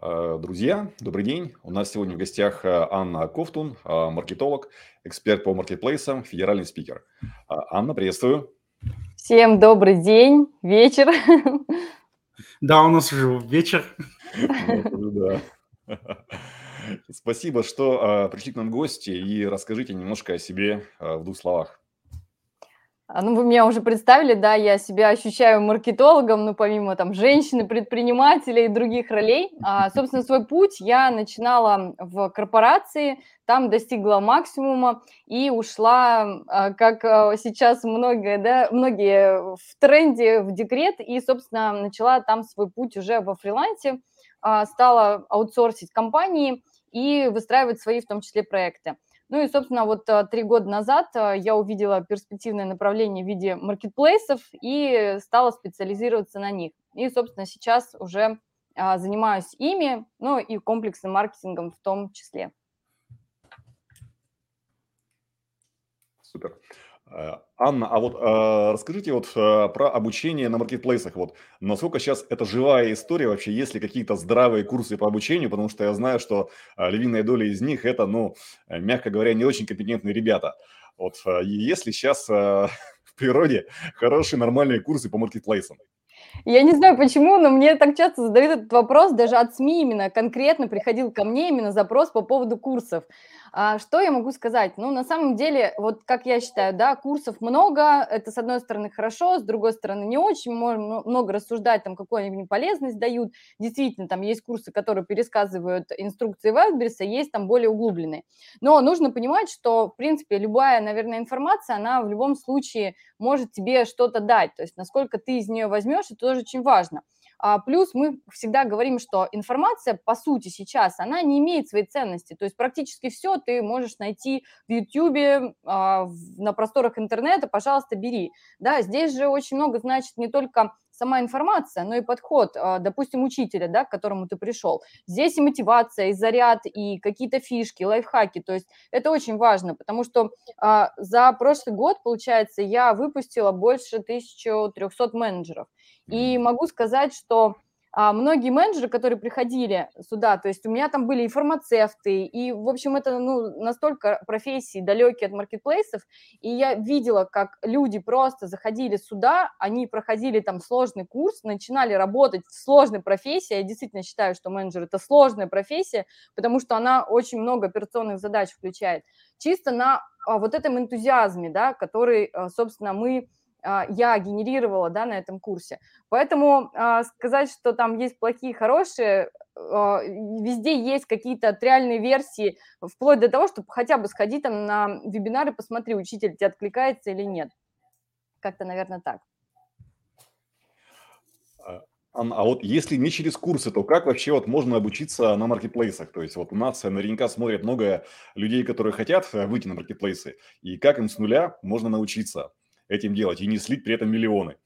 Э, друзья, добрый день. У нас сегодня в гостях э, Анна Ковтун, э, маркетолог, эксперт по маркетплейсам, федеральный спикер. Анна, приветствую. Всем добрый день, вечер. Да, у нас уже вечер. Да. Спасибо, что пришли к нам в гости и расскажите немножко о себе в двух словах. А, ну, вы меня уже представили, да, я себя ощущаю маркетологом, ну, помимо там женщины, предпринимателя и других ролей. А, собственно, свой путь я начинала в корпорации, там достигла максимума и ушла, а, как а, сейчас многие, да, многие в тренде, в декрет, и, собственно, начала там свой путь уже во фрилансе, стала аутсорсить компании и выстраивать свои, в том числе, проекты. Ну и, собственно, вот а, три года назад а, я увидела перспективное направление в виде маркетплейсов и стала специализироваться на них. И, собственно, сейчас уже а, занимаюсь ими, ну и комплексным маркетингом в том числе. Супер. Э, Анна, а вот э, расскажите вот э, про обучение на маркетплейсах. Вот насколько сейчас это живая история вообще, есть ли какие-то здравые курсы по обучению, потому что я знаю, что э, львиная доля из них это, ну, мягко говоря, не очень компетентные ребята. Вот э, есть ли сейчас в природе хорошие нормальные курсы по маркетплейсам? Я не знаю почему, но мне так часто задают этот вопрос, даже от СМИ именно конкретно приходил ко мне именно запрос по поводу курсов. А, что я могу сказать? Ну, на самом деле, вот как я считаю, да, курсов много, это с одной стороны хорошо, с другой стороны не очень, можно много рассуждать, там, какую они полезность дают. Действительно, там есть курсы, которые пересказывают инструкции Вайлдберриса, есть там более углубленные. Но нужно понимать, что, в принципе, любая, наверное, информация, она в любом случае может тебе что-то дать, то есть насколько ты из нее возьмешь, это тоже очень важно. А, плюс мы всегда говорим, что информация, по сути, сейчас, она не имеет своей ценности. То есть практически все ты можешь найти в YouTube, а, на просторах интернета, пожалуйста, бери. Да, здесь же очень много значит не только сама информация, но и подход, а, допустим, учителя, да, к которому ты пришел. Здесь и мотивация, и заряд, и какие-то фишки, лайфхаки. То есть это очень важно, потому что за прошлый год, получается, я выпустила больше 1300 менеджеров. И могу сказать, что а, многие менеджеры, которые приходили сюда, то есть у меня там были и фармацевты, и, в общем, это ну, настолько профессии далекие от маркетплейсов, и я видела, как люди просто заходили сюда, они проходили там сложный курс, начинали работать в сложной профессии, я действительно считаю, что менеджер – это сложная профессия, потому что она очень много операционных задач включает, чисто на а, вот этом энтузиазме, да, который, а, собственно, мы я генерировала да, на этом курсе. Поэтому а, сказать, что там есть плохие, хорошие, а, везде есть какие-то реальные версии, вплоть до того, чтобы хотя бы сходить там на вебинары, посмотри, учитель тебе откликается или нет. Как-то, наверное, так. А вот если не через курсы, то как вообще вот можно обучиться на маркетплейсах? То есть вот у нас наверняка смотрят много людей, которые хотят выйти на маркетплейсы, и как им с нуля можно научиться? Этим делать и не слить при этом миллионы?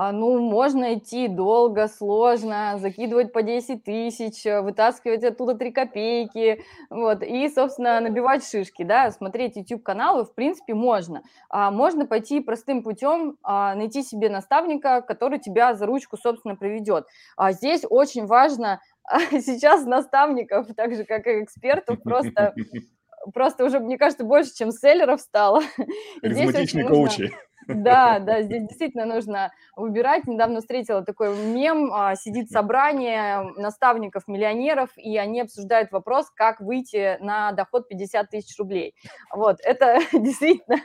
А, ну, можно идти долго, сложно, закидывать по 10 тысяч, э, вытаскивать оттуда 3 копейки, вот, и, собственно, набивать шишки, да, смотреть YouTube-каналы, в принципе, можно. А можно пойти простым путем, а, найти себе наставника, который тебя за ручку, собственно, приведет. А здесь очень важно сейчас наставников, так же, как и экспертов, просто просто уже, мне кажется, больше, чем селлеров стало. Харизматичные коучи. Нужно... Да, да, здесь действительно нужно выбирать. Недавно встретила такой мем, а, сидит собрание наставников-миллионеров, и они обсуждают вопрос, как выйти на доход 50 тысяч рублей. Вот, это действительно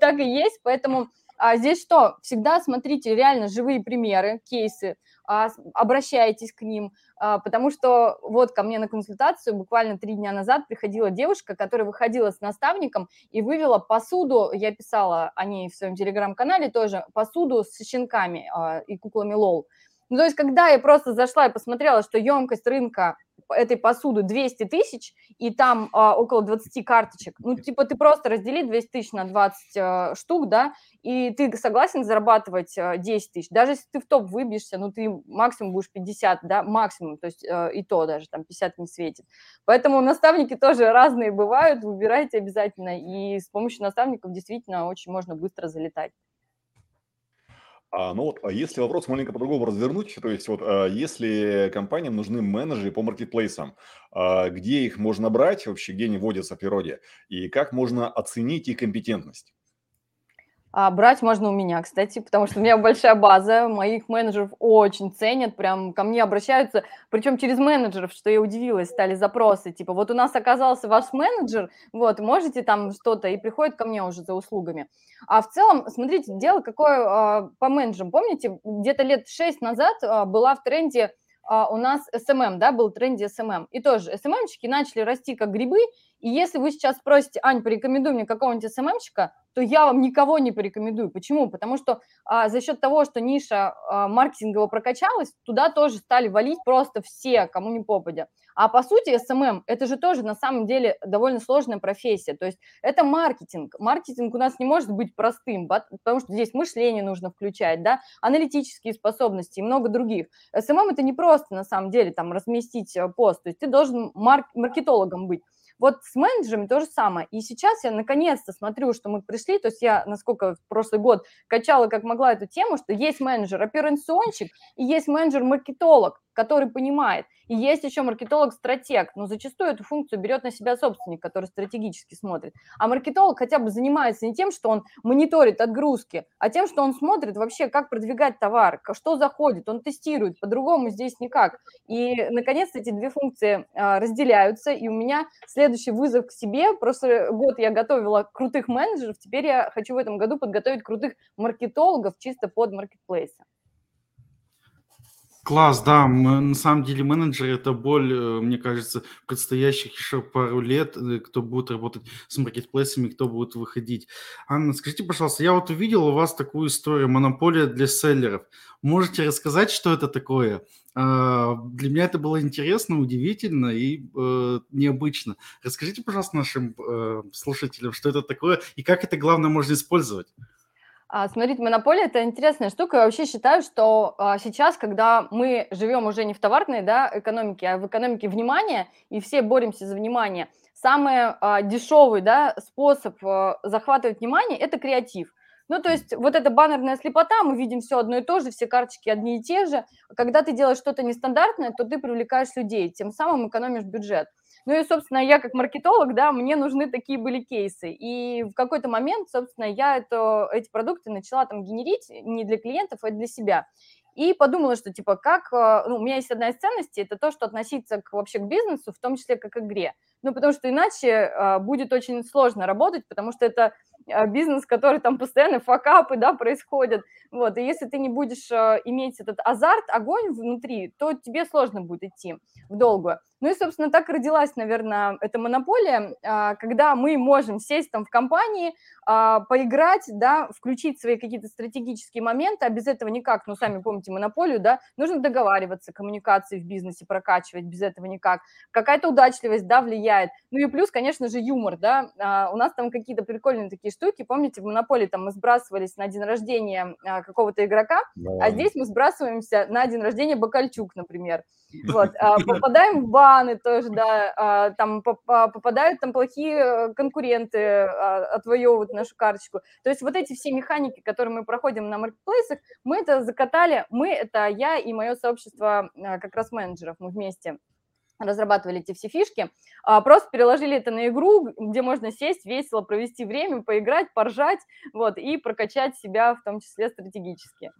так и есть, поэтому а здесь что? Всегда смотрите реально живые примеры, кейсы, обращайтесь к ним, а, потому что вот ко мне на консультацию буквально три дня назад приходила девушка, которая выходила с наставником и вывела посуду, я писала о ней в своем телеграм-канале тоже, посуду с щенками а, и куклами лол. Ну, то есть, когда я просто зашла и посмотрела, что емкость рынка этой посуды 200 тысяч, и там а, около 20 карточек, ну, типа, ты просто раздели 200 тысяч на 20 а, штук, да, и ты согласен зарабатывать а, 10 тысяч. Даже если ты в топ выбьешься, ну, ты максимум будешь 50, да, максимум, то есть а, и то даже там 50 не светит. Поэтому наставники тоже разные бывают, выбирайте обязательно, и с помощью наставников действительно очень можно быстро залетать. А, ну вот, а если вопрос маленько по-другому развернуть, то есть вот а, если компаниям нужны менеджеры по маркетплейсам, а, где их можно брать вообще, где они водятся в природе, и как можно оценить их компетентность? А брать можно у меня, кстати, потому что у меня большая база, моих менеджеров очень ценят, прям ко мне обращаются, причем через менеджеров, что я удивилась, стали запросы, типа, вот у нас оказался ваш менеджер, вот, можете там что-то, и приходит ко мне уже за услугами. А в целом, смотрите, дело какое а, по менеджерам. Помните, где-то лет шесть назад а, была в тренде а, у нас SMM, да, был в тренде SMM. И тоже SMM-щики начали расти как грибы, и если вы сейчас спросите, Ань, порекомендуй мне какого-нибудь СММщика, то я вам никого не порекомендую. Почему? Потому что а, за счет того, что ниша а, маркетингово прокачалась, туда тоже стали валить просто все, кому не попадя. А по сути SMM – это же тоже на самом деле довольно сложная профессия. То есть это маркетинг. Маркетинг у нас не может быть простым, потому что здесь мышление нужно включать, да, аналитические способности и много других. SMM – это не просто на самом деле там разместить э, пост. То есть ты должен марк- маркетологом быть. Вот с менеджерами то же самое. И сейчас я наконец-то смотрю, что мы пришли, то есть я, насколько в прошлый год качала как могла эту тему, что есть менеджер операционщик и есть менеджер-маркетолог который понимает. И есть еще маркетолог-стратег, но зачастую эту функцию берет на себя собственник, который стратегически смотрит. А маркетолог хотя бы занимается не тем, что он мониторит отгрузки, а тем, что он смотрит вообще, как продвигать товар, что заходит, он тестирует, по-другому здесь никак. И, наконец, эти две функции а, разделяются, и у меня следующий вызов к себе. Прошлый год я готовила крутых менеджеров, теперь я хочу в этом году подготовить крутых маркетологов чисто под маркетплейсы. Класс, да, на самом деле менеджеры– это боль, э, мне кажется, предстоящих еще пару лет, э, кто будет работать с маркетплейсами, кто будет выходить. Анна, скажите, пожалуйста, я вот увидел у вас такую историю «Монополия для селлеров». Можете рассказать, что это такое? А, для меня это было интересно, удивительно и э, необычно. Расскажите, пожалуйста, нашим слушателям, что это такое и как это, главное, можно использовать. А, смотрите, монополия – это интересная штука. Я вообще считаю, что а, сейчас, когда мы живем уже не в товарной да, экономике, а в экономике внимания, и все боремся за внимание, самый а, дешевый да, способ захватывать внимание – это креатив. Ну, то есть вот эта баннерная слепота, мы видим все одно и то же, все карточки одни и те же. Когда ты делаешь что-то нестандартное, то ты привлекаешь людей, тем самым экономишь бюджет. Ну и, собственно, я как маркетолог, да, мне нужны такие были кейсы. И в какой-то момент, собственно, я это, эти продукты начала там генерить не для клиентов, а для себя. И подумала, что, типа, как... Э, ну, у меня есть одна из ценностей, это то, что относиться к, вообще к бизнесу, в том числе как к игре. Ну, потому что иначе э, будет очень сложно работать, потому что это э, бизнес, который там постоянно факапы, да, происходят. Вот, и если ты не будешь э, иметь этот азарт, огонь внутри, то тебе сложно будет идти в долгую. Ну и, собственно, так родилась, наверное, эта монополия, а, когда мы можем сесть там в компании, а, поиграть, да, включить свои какие-то стратегические моменты, а без этого никак, ну, сами помните монополию, да, нужно договариваться, коммуникации в бизнесе прокачивать, без этого никак. Какая-то удачливость, да, влияет. Ну и плюс, конечно же, юмор, да, а, у нас там какие-то прикольные такие штуки, помните, в монополии там мы сбрасывались на день рождения какого-то игрока, да. а здесь мы сбрасываемся на день рождения Бакальчук, например. Вот, попадаем в баны тоже, да, а, там попадают там плохие конкуренты, а, отвоевывают нашу карточку. То есть вот эти все механики, которые мы проходим на маркетплейсах, мы это закатали, мы, это я и мое сообщество а, как раз менеджеров, мы вместе разрабатывали эти все фишки, просто переложили это на игру, где можно сесть, весело провести время, поиграть, поржать, вот, и прокачать себя, в том числе стратегически.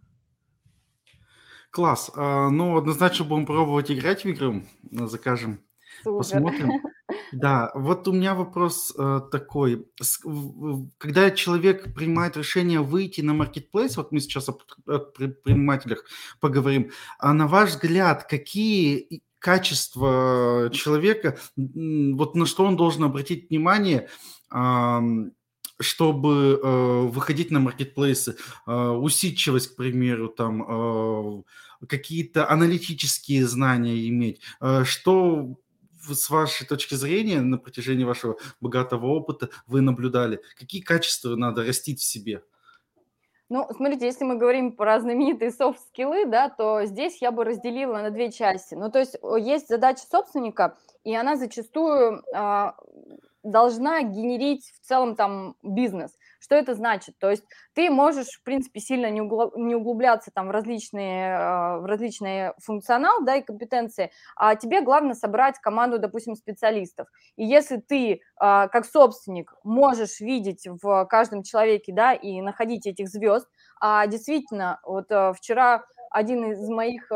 Класс. А, ну, однозначно будем пробовать играть в игру. Закажем. Супер. Посмотрим. Да, вот у меня вопрос э, такой. Когда человек принимает решение выйти на маркетплейс, вот мы сейчас о предпринимателях поговорим, а на ваш взгляд, какие качества человека, вот на что он должен обратить внимание, чтобы э, выходить на маркетплейсы, э, усидчивость, к примеру, там э, какие-то аналитические знания иметь. Что с вашей точки зрения на протяжении вашего богатого опыта вы наблюдали? Какие качества надо растить в себе? Ну, смотрите, если мы говорим про знаменитые софт-скиллы, да, то здесь я бы разделила на две части. Ну, то есть есть задача собственника, и она зачастую а, должна генерить в целом там бизнес. Что это значит? То есть ты можешь, в принципе, сильно не, углубляться там в различные, а, в различные функционал, да, и компетенции, а тебе главное собрать команду, допустим, специалистов. И если ты, а, как собственник, можешь видеть в каждом человеке, да, и находить этих звезд, а действительно, вот а, вчера один из моих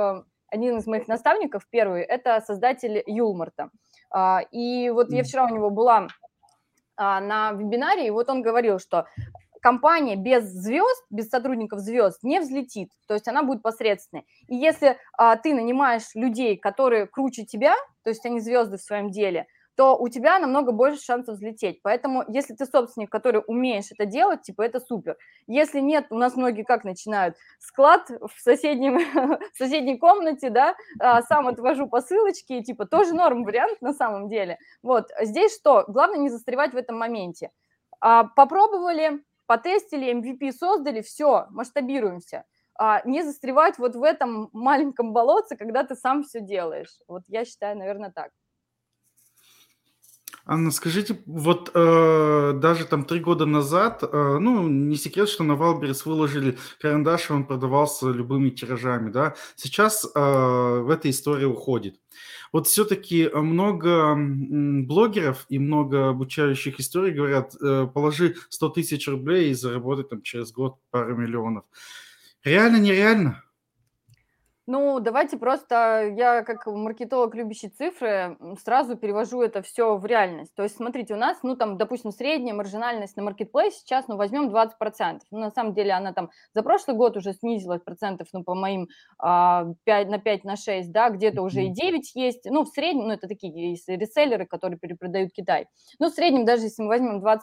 один из моих наставников, первый, это создатель Юлмарта. И вот я вчера у него была а, на вебинаре, и вот он говорил, что компания без звезд, без сотрудников звезд не взлетит, то есть она будет посредственной. И если а, ты нанимаешь людей, которые круче тебя, то есть они звезды в своем деле, то у тебя намного больше шансов взлететь. Поэтому, если ты собственник, который умеешь это делать, типа, это супер. Если нет, у нас многие как начинают? Склад в, соседнем, в соседней комнате, да, а, сам отвожу посылочки, типа, тоже норм вариант на самом деле. Вот, здесь что? Главное не застревать в этом моменте. А, попробовали, потестили, MVP создали, все, масштабируемся. А, не застревать вот в этом маленьком болотце, когда ты сам все делаешь. Вот я считаю, наверное, так. Анна, скажите, вот э, даже там три года назад, э, ну, не секрет, что на Wildberries выложили карандаш, и он продавался любыми тиражами, да. Сейчас э, в этой истории уходит. Вот все-таки много блогеров и много обучающих историй говорят, э, положи 100 тысяч рублей и заработай там через год пару миллионов. Реально, нереально? Ну, давайте просто я, как маркетолог, любящий цифры, сразу перевожу это все в реальность. То есть, смотрите, у нас, ну, там, допустим, средняя маржинальность на маркетплейсе сейчас, ну, возьмем 20%. Ну, на самом деле она там за прошлый год уже снизилась процентов, ну, по моим а, 5, на 5, на 6, да, где-то уже и 9 есть. Ну, в среднем, ну, это такие есть реселлеры, которые перепродают Китай. Ну, в среднем, даже если мы возьмем 20%,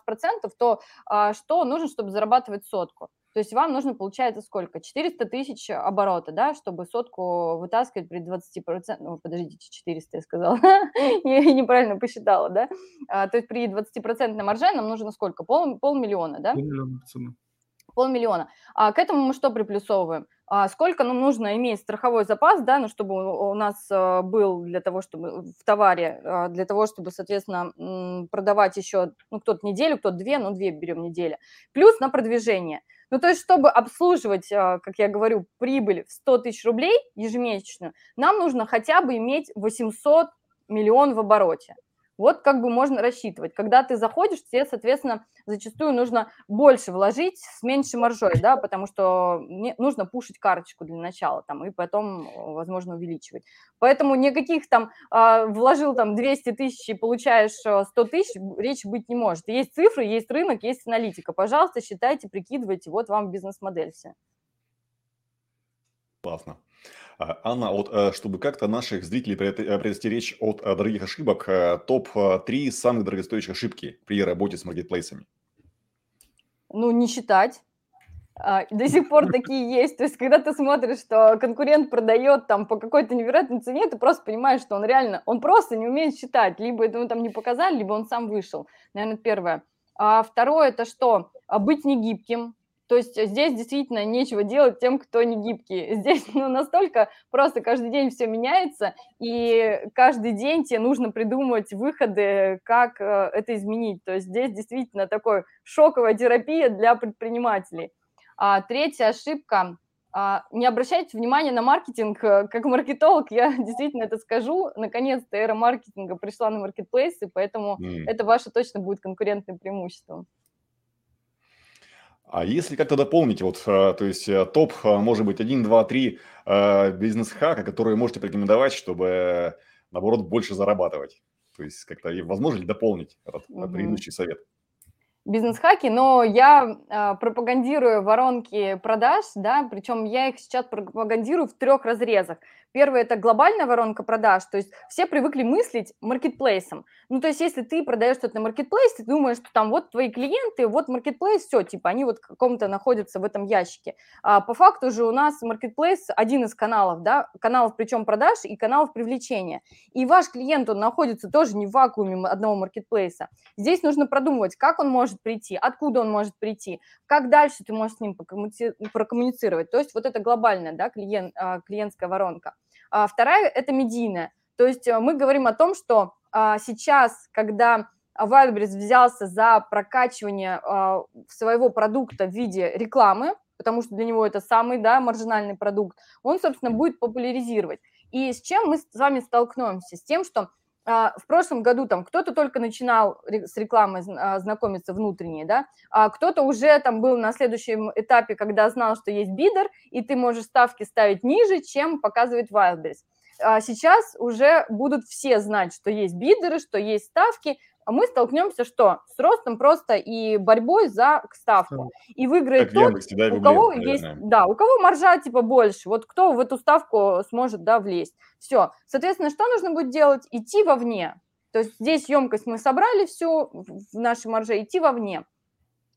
то а, что нужно, чтобы зарабатывать сотку? То есть вам нужно, получается, сколько? 400 тысяч оборота, да, чтобы сотку вытаскивать при 20%, ну, подождите, 400 я сказала, я неправильно посчитала, да, а, то есть при 20% марже нам нужно сколько? Пол, полмиллиона, да? Полмиллиона, Полмиллиона. А к этому мы что приплюсовываем? А сколько нам нужно иметь страховой запас, да, ну, чтобы у нас а, был для того, чтобы в товаре, а, для того, чтобы, соответственно, продавать еще, ну, кто-то неделю, кто-то две, ну, две берем недели. Плюс на продвижение – ну, то есть, чтобы обслуживать, а, как я говорю, прибыль в 100 тысяч рублей ежемесячную, нам нужно хотя бы иметь 800 миллионов в обороте. Вот как бы можно рассчитывать. Когда ты заходишь, тебе, соответственно, зачастую нужно больше вложить с меньшей маржой, да, потому что нужно пушить карточку для начала там, и потом, возможно, увеличивать. Поэтому никаких там э, вложил там 200 тысяч и получаешь 100 а, тысяч, речь быть не может. Есть цифры, есть рынок, есть аналитика. Пожалуйста, считайте, прикидывайте, вот вам бизнес-модель вся. Классно. А, Анна, вот э, чтобы как-то наших зрителей э, предостеречь от э, дорогих ошибок, топ-3 самых дорогостоящих ошибки при работе с маркетплейсами. Ну, не считать. А, до сих пор такие есть. То есть, когда ты смотришь, что конкурент продает там по какой-то невероятной цене, ты просто понимаешь, что он реально, он просто не умеет считать. Либо это ему там не показали, либо он сам вышел. Наверное, первое. А второе, это что? Быть негибким, то есть здесь действительно нечего делать тем, кто не гибкий. Здесь ну, настолько просто каждый день все меняется, и каждый день тебе нужно придумывать выходы, как э, это изменить. То есть здесь действительно такой шоковая терапия для предпринимателей. А третья ошибка а, не обращайте внимания на маркетинг. Как маркетолог я действительно это скажу. Наконец-то эра маркетинга пришла на маркетплейсы, поэтому mm. это ваше точно будет конкурентным преимуществом. А если как-то дополнить, вот, э, то есть э, топ, э, может быть, 1, 2, 3 бизнес-хака, которые можете порекомендовать, чтобы, наоборот, больше зарабатывать? То есть как-то возможно ли дополнить этот угу. предыдущий совет? бизнес-хаки, но я э, пропагандирую воронки продаж, да, причем я их сейчас пропагандирую в трех разрезах. Первое – это глобальная воронка продаж, то есть все привыкли мыслить маркетплейсом. Ну, то есть если ты продаешь что-то на маркетплейсе, ты думаешь, что там вот твои клиенты, вот маркетплейс, все, типа они вот в каком-то находятся в этом ящике. А по факту же у нас маркетплейс один из каналов, да, каналов причем продаж и каналов привлечения. И ваш клиент, он находится тоже не в вакууме одного маркетплейса. Здесь нужно продумывать, как он может прийти, откуда он может прийти, как дальше ты можешь с ним прокоммуницировать. То есть вот это глобальная, да, клиент, а, клиентская воронка. А вторая – это медийная. То есть э, мы говорим о том, что а, сейчас, когда Wildberries взялся за прокачивание э, своего продукта в виде рекламы, потому что для него это самый да, маржинальный продукт, он, собственно, будет популяризировать. И с чем мы с вами столкнемся? С тем, что а, в прошлом году там кто-то только начинал с рекламой а, знакомиться внутренней, да, а кто-то уже там был на следующем этапе, когда знал, что есть бидер, и ты можешь ставки ставить ниже, чем показывает Wildberries. А сейчас уже будут все знать, что есть бидеры, что есть ставки, а мы столкнемся что? С ростом просто и борьбой за ставку. И выиграет тот, Яндексе, да, у кого наверное. есть, да, у кого маржа типа больше, вот кто в эту ставку сможет, да, влезть. Все. Соответственно, что нужно будет делать? Идти вовне. То есть здесь емкость мы собрали всю в нашей марже, идти вовне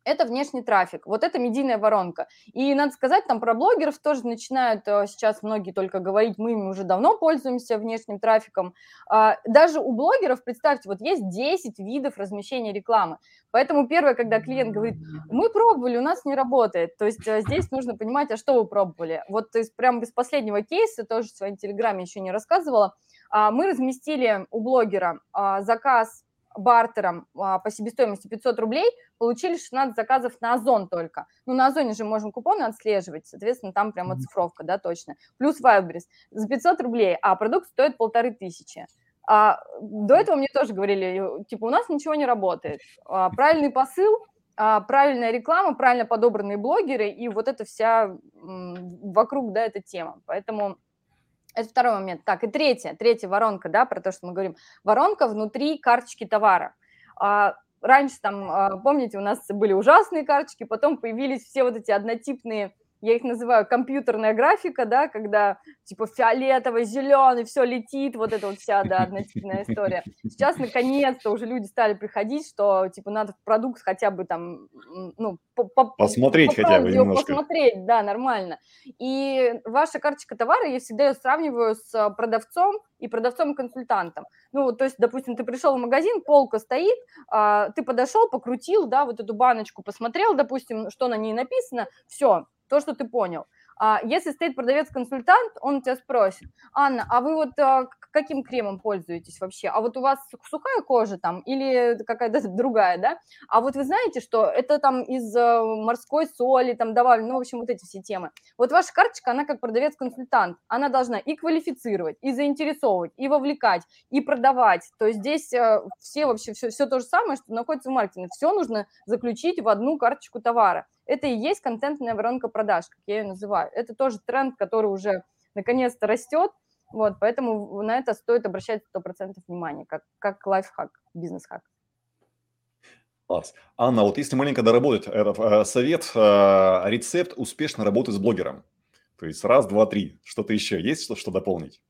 это внешний трафик, вот это медийная воронка. И надо сказать, там про блогеров тоже начинают э, сейчас многие только говорить, мы ими уже давно пользуемся внешним трафиком. А, даже у блогеров, представьте, вот есть 10 видов размещения рекламы. Поэтому первое, когда клиент говорит, мы пробовали, у нас не работает. То есть э, здесь нужно понимать, а что вы пробовали. Вот то есть прям без последнего кейса, тоже в своем телеграме еще не рассказывала, а, мы разместили у блогера а, заказ бартером а, по себестоимости 500 рублей, получили 16 заказов на Озон только. Ну, на Озоне же можем купоны отслеживать, соответственно, там прям оцифровка, да, точно. Плюс Wildberries за 500 рублей, а продукт стоит полторы тысячи. А, до этого мне тоже говорили, типа, у нас ничего не работает. А, правильный посыл, а, правильная реклама, правильно подобранные блогеры, и вот эта вся м, вокруг, да, эта тема. Поэтому это второй момент. Так, и третье, третья воронка, да, про то, что мы говорим. Воронка внутри карточки товара. А, раньше там, а, помните, у нас были ужасные карточки, потом появились все вот эти однотипные я их называю компьютерная графика, да, когда типа фиолетовый, зеленый, все летит, вот эта вот вся, да, однотипная история. Сейчас, наконец-то, уже люди стали приходить, что, типа, надо продукт хотя бы там, ну, посмотреть хотя бы немножко. Посмотреть, да, нормально. И ваша карточка товара, я всегда ее сравниваю с продавцом и продавцом-консультантом. Ну, то есть, допустим, ты пришел в магазин, полка стоит, а, ты подошел, покрутил, да, вот эту баночку, посмотрел, допустим, что на ней написано, все, то, что ты понял. А если стоит продавец-консультант, он тебя спросит, Анна, а вы вот а, каким кремом пользуетесь вообще? А вот у вас сухая кожа там или какая-то другая, да? А вот вы знаете, что это там из а, морской соли там добавлено, ну, в общем, вот эти все темы. Вот ваша карточка, она как продавец-консультант, она должна и квалифицировать, и заинтересовывать, и вовлекать, и продавать. То есть здесь а, все вообще, все, все то же самое, что находится в маркетинге. Все нужно заключить в одну карточку товара. Это и есть контентная воронка продаж, как я ее называю. Это тоже тренд, который уже наконец-то растет, вот, поэтому на это стоит обращать 100% внимания, как, как лайфхак, бизнес-хак. Класс. Анна, вот если маленько доработать этот э, совет, э, рецепт успешной работы с блогером. То есть раз, два, три. Что-то еще есть, что, что дополнить?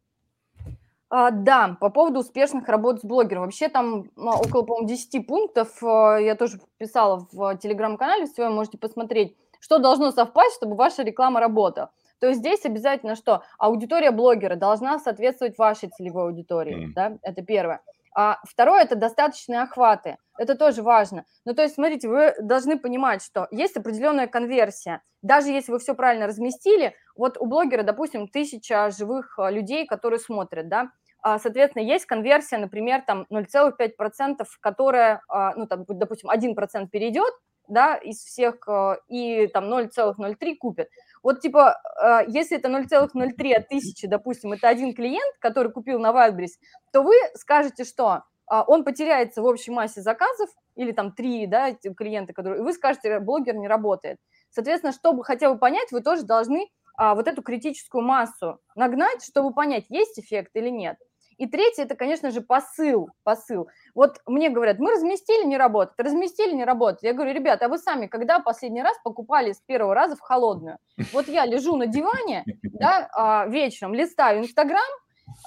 А, да, по поводу успешных работ с блогером. Вообще там ну, около, по-моему, 10 пунктов. А, я тоже писала в телеграм-канале своем, можете посмотреть, что должно совпасть, чтобы ваша реклама работала. То есть здесь обязательно что? Аудитория блогера должна соответствовать вашей целевой аудитории, mm. да, это первое. А второе – это достаточные охваты. Это тоже важно. Ну, то есть, смотрите, вы должны понимать, что есть определенная конверсия. Даже если вы все правильно разместили, вот у блогера, допустим, тысяча живых а, людей, которые смотрят, да, соответственно, есть конверсия, например, там 0,5%, которая, а, ну, там, допустим, 1% перейдет, да, из всех, а, и там 0,03 купит. Вот, типа, если это 0,03 от тысячи, допустим, это один клиент, который купил на Wildberries, то вы скажете, что он потеряется в общей массе заказов, или там три, да, клиента, которые, и вы скажете, блогер не работает. Соответственно, чтобы хотя бы понять, вы тоже должны а, вот эту критическую массу нагнать, чтобы понять, есть эффект или нет. И третье, это, конечно же, посыл, посыл. Вот мне говорят, мы разместили, не работает, разместили, не работает. Я говорю, ребята, а вы сами когда последний раз покупали с первого раза в холодную? Вот я лежу на диване, да, а, вечером листаю Инстаграм,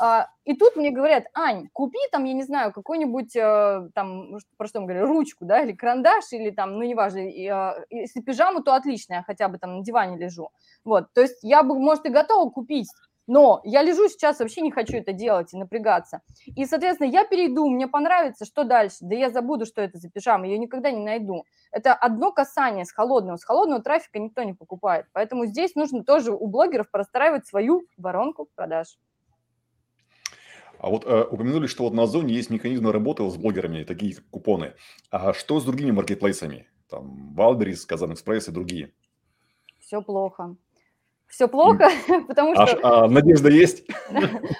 а, и тут мне говорят, Ань, купи там, я не знаю, какой-нибудь э, там, про что мы говорим, ручку, да, или карандаш, или там, ну, неважно, а, если пижаму, то отлично, я хотя бы там на диване лежу. Вот, то есть я бы, может, и готова купить но я лежу сейчас, вообще не хочу это делать и напрягаться. И, соответственно, я перейду, мне понравится, что дальше? Да я забуду, что это за пижама, ее никогда не найду. Это одно касание с холодного. С холодного трафика никто не покупает. Поэтому здесь нужно тоже у блогеров простраивать свою воронку продаж. А вот э, упомянули, что вот на Озоне есть механизмы работы с блогерами, такие как купоны. А что с другими маркетплейсами? Там Wildberries, Казан Экспресс и другие. Все плохо. Все плохо, потому А, что а надежда есть?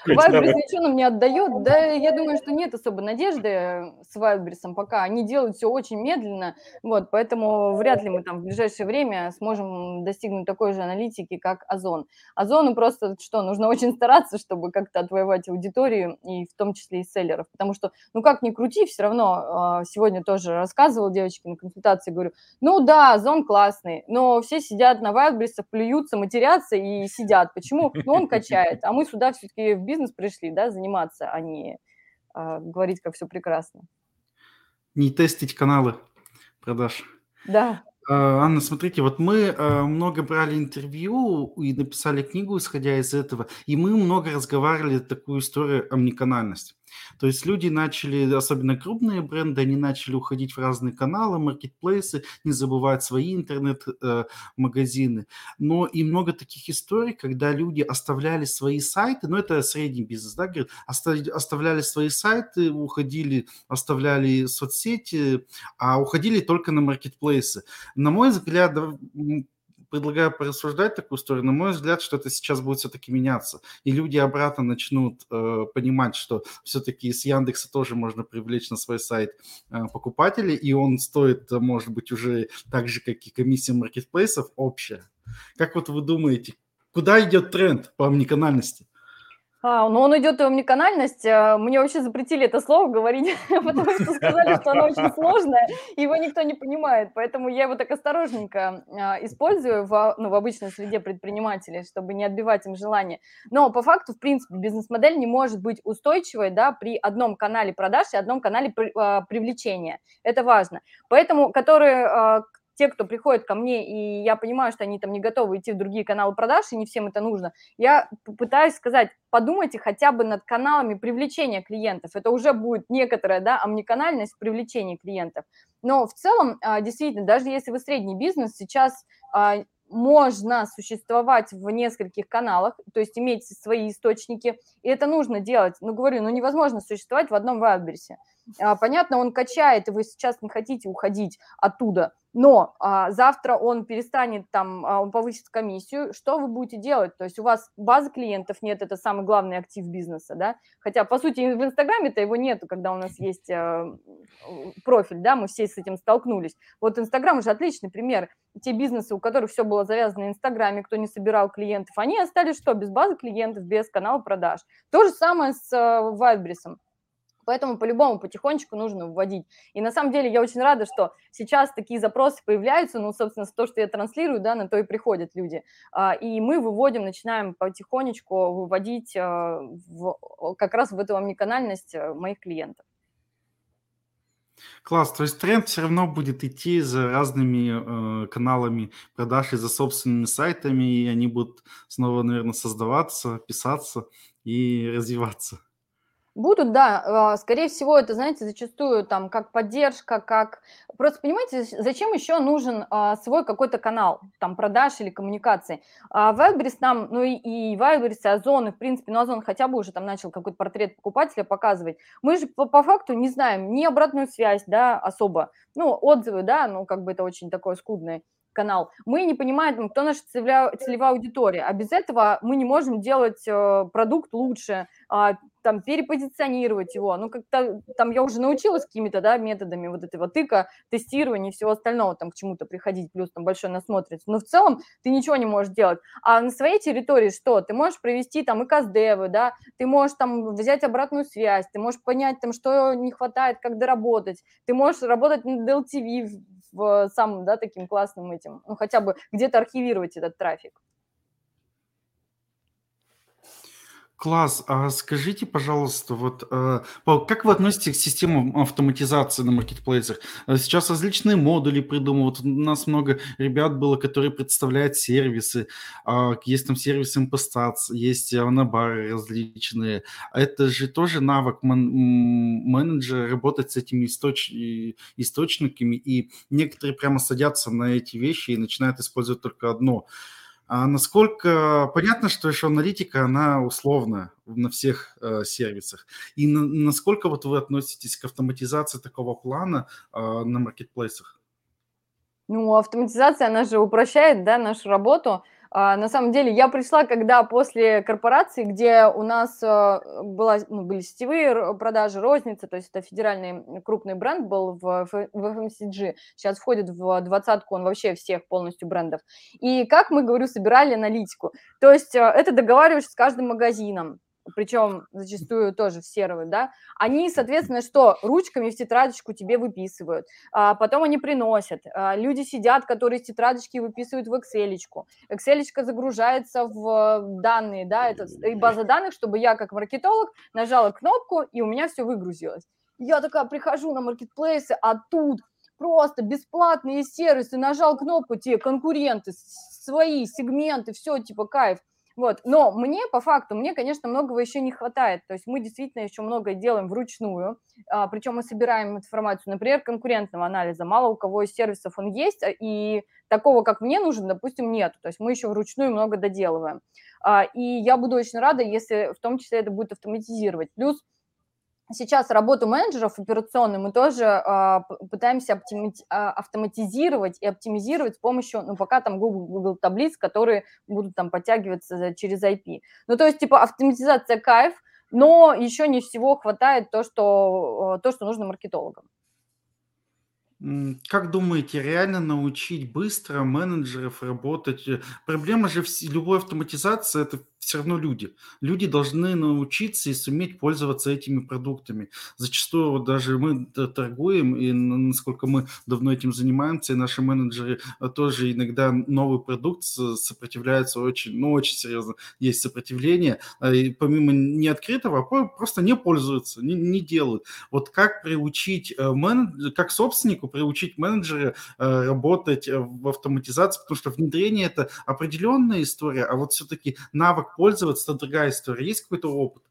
Wildberries ничего нам не отдает. Да, я думаю, что нет особо надежды с Wildberries пока. Они делают все очень медленно, вот, поэтому вряд ли мы там в ближайшее время сможем достигнуть такой же аналитики, как Озон. Озону просто что, нужно очень стараться, чтобы как-то отвоевать аудиторию, и в том числе и селлеров, потому что, ну как ни крути, все равно а, сегодня тоже рассказывал девочке на консультации, говорю, ну да, Озон классный, но все сидят на Wildberries, плюются, матерятся, и сидят. Почему? Ну, он качает, а мы сюда все-таки в бизнес пришли, да, заниматься, а не а, говорить, как все прекрасно. Не тестить каналы продаж. Да. А, Анна, смотрите, вот мы а, много брали интервью и написали книгу, исходя из этого, и мы много разговаривали такую историю омниканальность. То есть люди начали, особенно крупные бренды, они начали уходить в разные каналы, маркетплейсы, не забывать свои интернет-магазины. Но и много таких историй, когда люди оставляли свои сайты, ну это средний бизнес, да, говорит, оставляли свои сайты, уходили, оставляли соцсети, а уходили только на маркетплейсы. На мой взгляд, предлагаю порассуждать такую историю. На мой взгляд, что это сейчас будет все-таки меняться. И люди обратно начнут э, понимать, что все-таки с Яндекса тоже можно привлечь на свой сайт э, покупателей, и он стоит, может быть, уже так же, как и комиссия маркетплейсов, общая. Как вот вы думаете, куда идет тренд по омниканальности? А, ну, он идет в омниканальность. Э, мне вообще запретили это слово говорить, потому что сказали, что оно очень сложное, и его никто не понимает. Поэтому я его так осторожненько а, использую в, ну, в обычной среде предпринимателей, чтобы не отбивать им желание. Но по факту, в принципе, бизнес-модель не может быть устойчивой да, при одном канале продаж и одном канале а, привлечения. Это важно. Поэтому, которые а, те, кто приходит ко мне, и я понимаю, что они там не готовы идти в другие каналы продаж, и не всем это нужно, я пытаюсь сказать, подумайте хотя бы над каналами привлечения клиентов. Это уже будет некоторая, да, омниканальность в привлечении клиентов. Но в целом, а, действительно, даже если вы средний бизнес, сейчас а, можно существовать в нескольких каналах, то есть иметь свои источники, и это нужно делать. Ну, говорю, ну невозможно существовать в одном Wildberries. А, понятно, он качает, и вы сейчас не хотите уходить оттуда, но а, завтра он перестанет там, а, он повысит комиссию, что вы будете делать? То есть у вас базы клиентов нет, это самый главный актив бизнеса, да? Хотя, по сути, в Инстаграме-то его нету, когда у нас есть а, профиль, да, мы все с этим столкнулись. Вот Инстаграм уже отличный пример. Те бизнесы, у которых все было завязано на Инстаграме, кто не собирал клиентов, они остались что? Без базы клиентов, без канала продаж. То же самое с Вайбрисом. Поэтому по-любому потихонечку нужно вводить. И на самом деле я очень рада, что сейчас такие запросы появляются, ну, собственно, то, что я транслирую, да, на то и приходят люди. А, и мы выводим, начинаем потихонечку выводить а, в, как раз в эту омниканальность э, моих клиентов. Класс, то есть тренд все равно будет идти за разными э, каналами продаж и за собственными сайтами, и они будут снова, наверное, создаваться, писаться и развиваться. Будут, да. А, скорее всего, это, знаете, зачастую там как поддержка, как... Просто понимаете, зачем еще нужен а, свой какой-то канал, там, продаж или коммуникации? А Wildberries нам, ну и, и Wildberries, и Озон, и, в принципе, ну, Озон хотя бы уже там начал какой-то портрет покупателя показывать. Мы же по, по факту не знаем ни обратную связь, да, особо. Ну, отзывы, да, ну, как бы это очень такое скудное канал, мы не понимаем, кто наша целевая, целевая аудитория, а без этого мы не можем делать э, продукт лучше, а, там, перепозиционировать его. Ну, как-то там я уже научилась какими-то, да, методами вот этого тыка, тестирования и всего остального, там, к чему-то приходить, плюс там большой насмотрится. Но в целом ты ничего не можешь делать. А на своей территории что? Ты можешь провести там и каздевы, да, ты можешь там взять обратную связь, ты можешь понять там, что не хватает, как доработать, ты можешь работать над LTV в, в самым, да, таким классным этим, ну, хотя бы где-то архивировать этот трафик. Класс. А скажите, пожалуйста, вот э, как вы относитесь к системам автоматизации на маркетплейсах? Э, сейчас различные модули придумывают. У нас много ребят было, которые представляют сервисы. А, есть там сервис импостации, есть авнобары различные. Это же тоже навык менеджера работать с этими источ... источниками. И некоторые прямо садятся на эти вещи и начинают использовать только одно. А насколько понятно, что еще аналитика, она условная на всех э, сервисах. И на, насколько вот вы относитесь к автоматизации такого плана э, на маркетплейсах? Ну, автоматизация, она же упрощает, да, нашу работу. А, на самом деле я пришла, когда после корпорации, где у нас а, была, ну, были сетевые продажи, розницы, то есть это федеральный крупный бренд был в, в FMCG, сейчас входит в двадцатку, он вообще всех полностью брендов. И как мы, говорю, собирали аналитику. То есть а, это договариваешься с каждым магазином, причем зачастую тоже в серовые, да, они, соответственно, что, ручками в тетрадочку тебе выписывают, а потом они приносят, а люди сидят, которые из тетрадочки выписывают в Excel. Excel загружается в данные, да, это и база данных, чтобы я как маркетолог нажала кнопку, и у меня все выгрузилось. Я такая прихожу на маркетплейсы, а тут просто бесплатные сервисы, нажал кнопку, те конкуренты, свои сегменты, все, типа, кайф. Вот. Но мне, по факту, мне, конечно, многого еще не хватает. То есть мы действительно еще многое делаем вручную, а, причем мы собираем информацию, например, конкурентного анализа. Мало у кого из сервисов он есть, а, и такого, как мне нужен, допустим, нет. То есть мы еще вручную много доделываем. А, и я буду очень рада, если в том числе это будет автоматизировать. Плюс Сейчас работу менеджеров операционной мы тоже э, пытаемся оптими, э, автоматизировать и оптимизировать с помощью, ну, пока там Google, Google таблиц, которые будут там подтягиваться через IP. Ну, то есть, типа, автоматизация кайф, но еще не всего хватает то, что, то, что нужно маркетологам. Как думаете, реально научить быстро менеджеров работать? Э, проблема же любой автоматизации– это все равно люди. Люди должны научиться и суметь пользоваться этими продуктами. Зачастую вот даже мы торгуем, и насколько мы давно этим занимаемся, и наши менеджеры э, тоже иногда новый продукт сопротивляются очень, ну, очень серьезно. Есть сопротивление, а, и помимо неоткрытого, а просто не пользуются, не, не делают. Вот как приучить э, менеджера, как собственнику приучить менеджера э, работать в автоматизации, потому что внедрение – это определенная история, а вот все-таки навык пользоваться, другая история. Есть какой-то опыт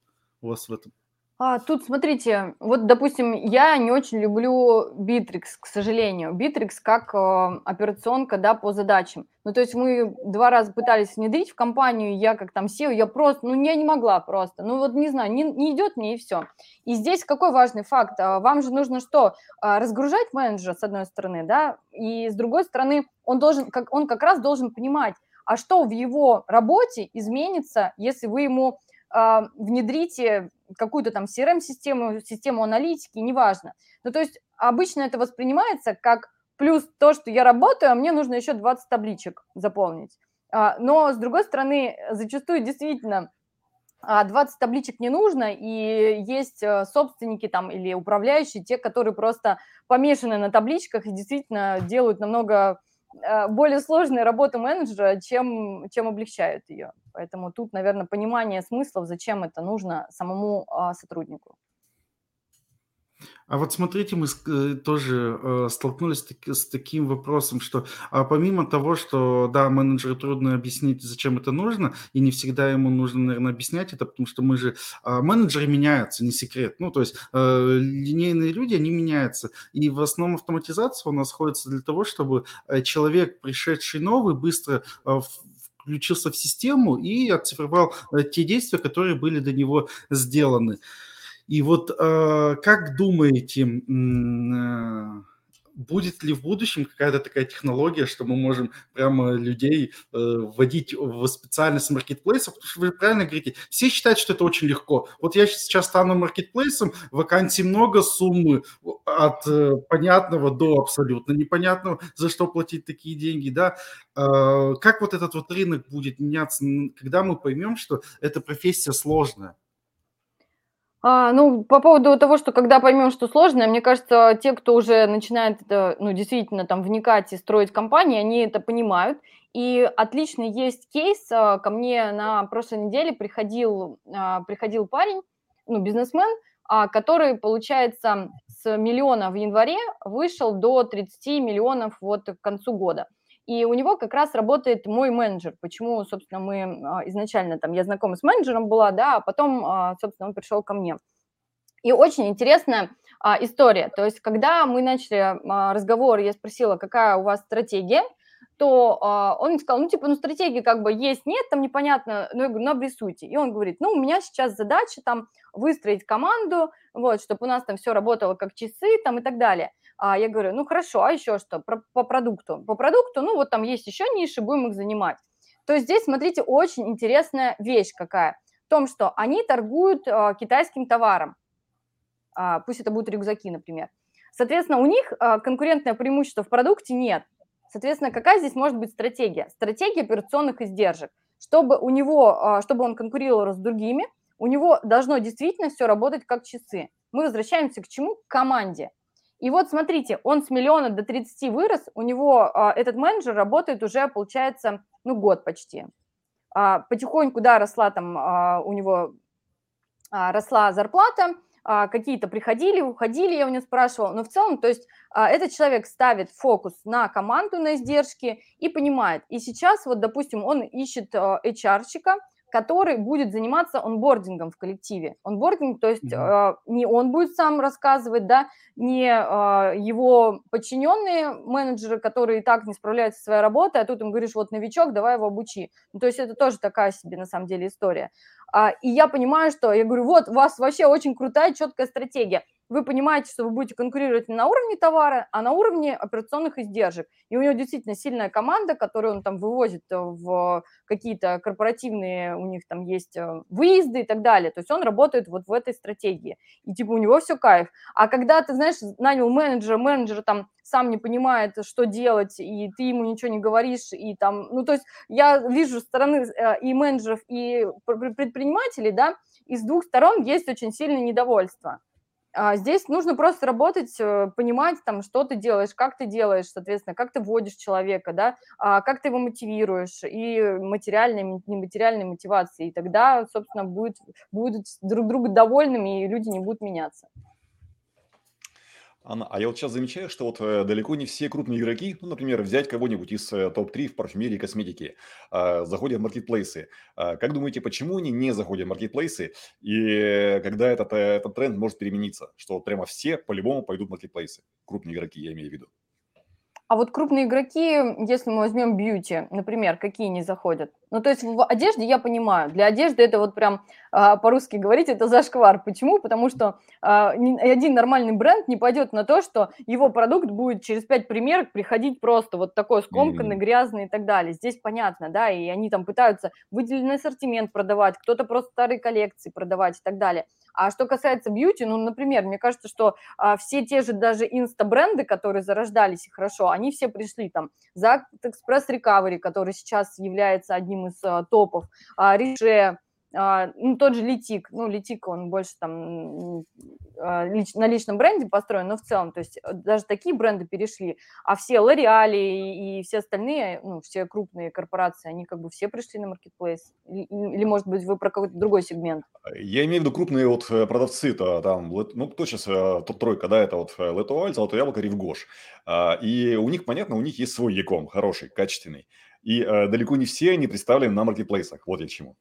у вас в этом? А, тут смотрите, вот, допустим, я не очень люблю Bittrex, к сожалению. Bittrex как э, операционка, да, по задачам. Ну, то есть мы два раза пытались внедрить в компанию, я как там SEO, я просто, ну, я не могла просто. Ну, вот не знаю, не, не идет мне и все. И здесь какой важный факт? А, вам же нужно что? А, разгружать менеджера, с одной стороны, да, и с другой стороны, он должен, как, он как раз должен понимать, а что в его работе изменится, если вы ему э, внедрите какую-то там CRM-систему, систему аналитики, неважно. Ну, то есть обычно это воспринимается как плюс то, что я работаю, а мне нужно еще 20 табличек заполнить. А, но, с другой стороны, зачастую действительно 20 а, табличек не нужно, и есть э, собственники там или управляющие, те, которые просто помешаны на табличках и действительно делают намного более сложная работа менеджера, чем, чем облегчают ее. Поэтому тут, наверное, понимание смыслов, зачем это нужно самому а, сотруднику. А вот смотрите, мы э, тоже э, столкнулись с таким вопросом, что а, помимо того, что, да, менеджеру трудно объяснить, зачем это нужно, и не всегда ему нужно, наверное, объяснять это, потому что мы же, а, менеджеры меняются, не секрет. Ну, то есть э, линейные люди, они меняются. И в основном автоматизация у нас сходится для того, чтобы человек, пришедший новый, быстро включился в систему и оцифровал те действия, которые были до него сделаны. И вот э, как думаете, э, будет ли в будущем какая-то такая технология, что мы можем прямо людей э, вводить в специальность маркетплейсов? Потому что вы правильно говорите, все считают, что это очень легко. Вот я сейчас стану маркетплейсом, вакансий много, суммы от понятного до абсолютно непонятного, за что платить такие деньги, да? Как вот этот вот рынок будет меняться, когда мы поймем, что эта профессия сложная? А, ну, по поводу того, что когда поймем, что сложно, мне кажется, те, кто уже начинает ну, действительно там вникать и строить компании, они это понимают. И отлично есть кейс. А, ко мне на прошлой неделе приходил, а, приходил парень, ну, бизнесмен, который, получается, с миллиона в январе вышел до 30 миллионов вот к концу года. И у него как раз работает мой менеджер. Почему, собственно, мы а, изначально там, я знакома с менеджером была, да, а потом, а, собственно, он пришел ко мне. И очень интересная а, история. То есть, когда мы начали разговор, я спросила, какая у вас стратегия, то а, он сказал, ну, типа, ну, стратегии как бы есть, нет, там непонятно, ну, я говорю, ну, обрисуйте. И он говорит, ну, у меня сейчас задача там выстроить команду, вот, чтобы у нас там все работало как часы там и так далее. А я говорю, ну, хорошо, а еще что Про, по продукту? По продукту, ну, вот там есть еще ниши, будем их занимать. То есть здесь, смотрите, очень интересная вещь какая. В том, что они торгуют а, китайским товаром. А, пусть это будут рюкзаки, например. Соответственно, у них а, конкурентное преимущество в продукте нет. Соответственно, какая здесь может быть стратегия? Стратегия операционных издержек. Чтобы у него, а, чтобы он конкурировал с другими, у него должно действительно все работать как часы. Мы возвращаемся к чему? К команде. И вот смотрите, он с миллиона до 30 вырос, у него а, этот менеджер работает уже, получается, ну, год почти. А, потихоньку, да, росла там а, у него, а, росла зарплата, а, какие-то приходили, уходили, я у него спрашивала, но в целом, то есть а, этот человек ставит фокус на команду, на издержки и понимает. И сейчас вот, допустим, он ищет HR-щика, который будет заниматься онбордингом в коллективе. Онбординг, то есть mm-hmm. э, не он будет сам рассказывать, да, не э, его подчиненные менеджеры, которые и так не справляются со своей работой, а тут им говоришь, вот новичок, давай его обучи. Ну, то есть это тоже такая себе на самом деле история. А, и я понимаю, что я говорю, вот у вас вообще очень крутая, четкая стратегия вы понимаете, что вы будете конкурировать не на уровне товара, а на уровне операционных издержек. И у него действительно сильная команда, которую он там вывозит э, в какие-то корпоративные, у них там есть э, выезды и так далее. То есть он работает вот в этой стратегии. И типа у него все кайф. А когда ты, знаешь, нанял менеджера, менеджер там сам не понимает, что делать, и ты ему ничего не говоришь, и там, ну, то есть я вижу со стороны э, и менеджеров, и предпринимателей, да, и с двух сторон есть очень сильное недовольство. А здесь нужно просто работать, э, понимать, там, что ты делаешь, как ты делаешь, соответственно, как ты вводишь человека, да, а как ты его мотивируешь, и материальной, нематериальной мотивации. И тогда, собственно, будет, будут друг друга довольными, и люди не будут меняться. А я вот сейчас замечаю, что вот э, далеко не все крупные игроки, ну, например, взять кого-нибудь из э, топ-3 в парфюмерии и косметике, э, заходят в маркетплейсы. Э, как думаете, почему они не заходят в маркетплейсы и когда этот, э, этот тренд может перемениться, что прямо все по-любому пойдут в маркетплейсы? Крупные игроки, я имею в виду. А вот крупные игроки, если мы возьмем бьюти, например, какие не заходят? Ну, то есть в одежде я понимаю, для одежды это вот прям а, по-русски говорить, это зашквар. Почему? Потому что а, ни один нормальный бренд не пойдет на то, что его продукт будет через пять примерок приходить просто вот такой скомканный, грязный и так далее. Здесь понятно, да, и они там пытаются выделенный ассортимент продавать, кто-то просто старые коллекции продавать и так далее. А что касается бьюти, ну, например, мне кажется, что а, все те же даже инста-бренды, которые зарождались и хорошо, они все пришли там за Express Recovery, который сейчас является одним из а, топов, а, Рише, а, ну, тот же Литик, ну, Литик, он больше там а, лич, на личном бренде построен, но в целом, то есть э, даже такие бренды перешли, а все Лореали и, все остальные, ну, все крупные корпорации, они как бы все пришли на маркетплейс? Или, может быть, вы про какой-то другой сегмент? Я имею в виду крупные вот э, продавцы-то там, ну, кто сейчас, э, топ-тройка, да, это вот Летуаль, Золотое Яблоко, Ривгош. И у них, понятно, у них есть свой яком, хороший, качественный. И далеко не все они представлены на маркетплейсах, вот я к чему.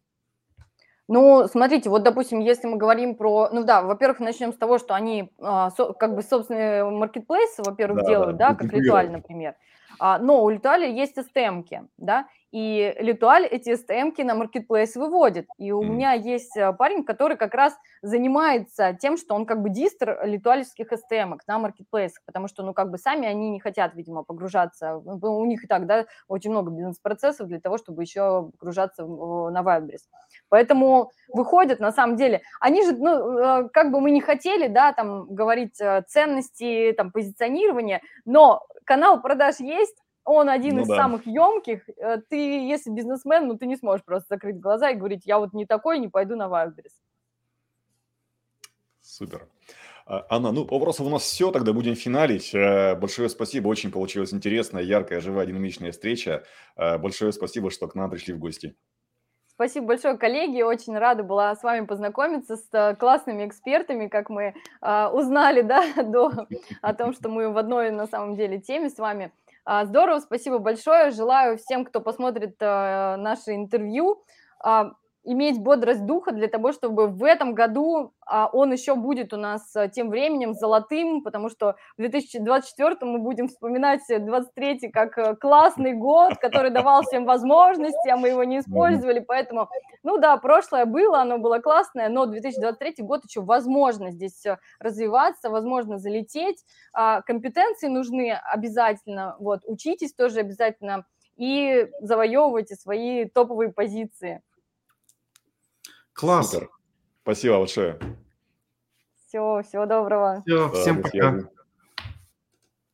Ну, смотрите, вот, допустим, если мы говорим про... Ну да, во-первых, начнем с того, что они а, со, как бы собственные маркетплейсы, во-первых, да, делают, да, да как Литуаль, например. А, но у Литуаля есть STM-ки, да, и Литуаль эти STM-ки на маркетплейс выводит. И у mm. меня есть э, парень, который как раз занимается тем, что он как бы дистр литуальских STM на маркетплейсах, потому что, ну, как бы сами они не хотят, видимо, погружаться. У них и так, да, очень много бизнес-процессов для того, чтобы еще погружаться на Wildberries. Поэтому выходят, на самом деле, они же, ну, э, как бы мы не хотели, да, там, говорить э, ценности, там, позиционирования, но канал продаж есть, он один ну, из да. самых емких. Э, ты, если бизнесмен, ну ты не сможешь просто закрыть глаза и говорить, я вот не такой, не пойду на Wildberries. Супер. А, Анна, ну, вопросов у нас все, тогда будем финалить. Э, большое спасибо, очень получилась интересная, яркая, живая, динамичная встреча. Э, большое спасибо, что к нам пришли в гости. Спасибо большое, коллеги. Очень рада была с вами познакомиться с классными экспертами, как мы э, узнали да, до, о том, что мы в одной на самом деле теме с вами. А, здорово, спасибо большое. Желаю всем, кто посмотрит э, наше интервью, а, иметь бодрость духа для того, чтобы в этом году а, он еще будет у нас а, тем временем золотым, потому что в 2024 мы будем вспоминать 23 как э, классный год, который давал всем возможности, а мы его не использовали, поэтому, ну да, прошлое было, оно было классное, но 2023 год еще возможно здесь развиваться, возможно залететь, а, компетенции нужны обязательно, вот, учитесь тоже обязательно и завоевывайте свои топовые позиции. Класс. Супер. Спасибо большое. Все, всего доброго. Все, Да, всем пока. связи.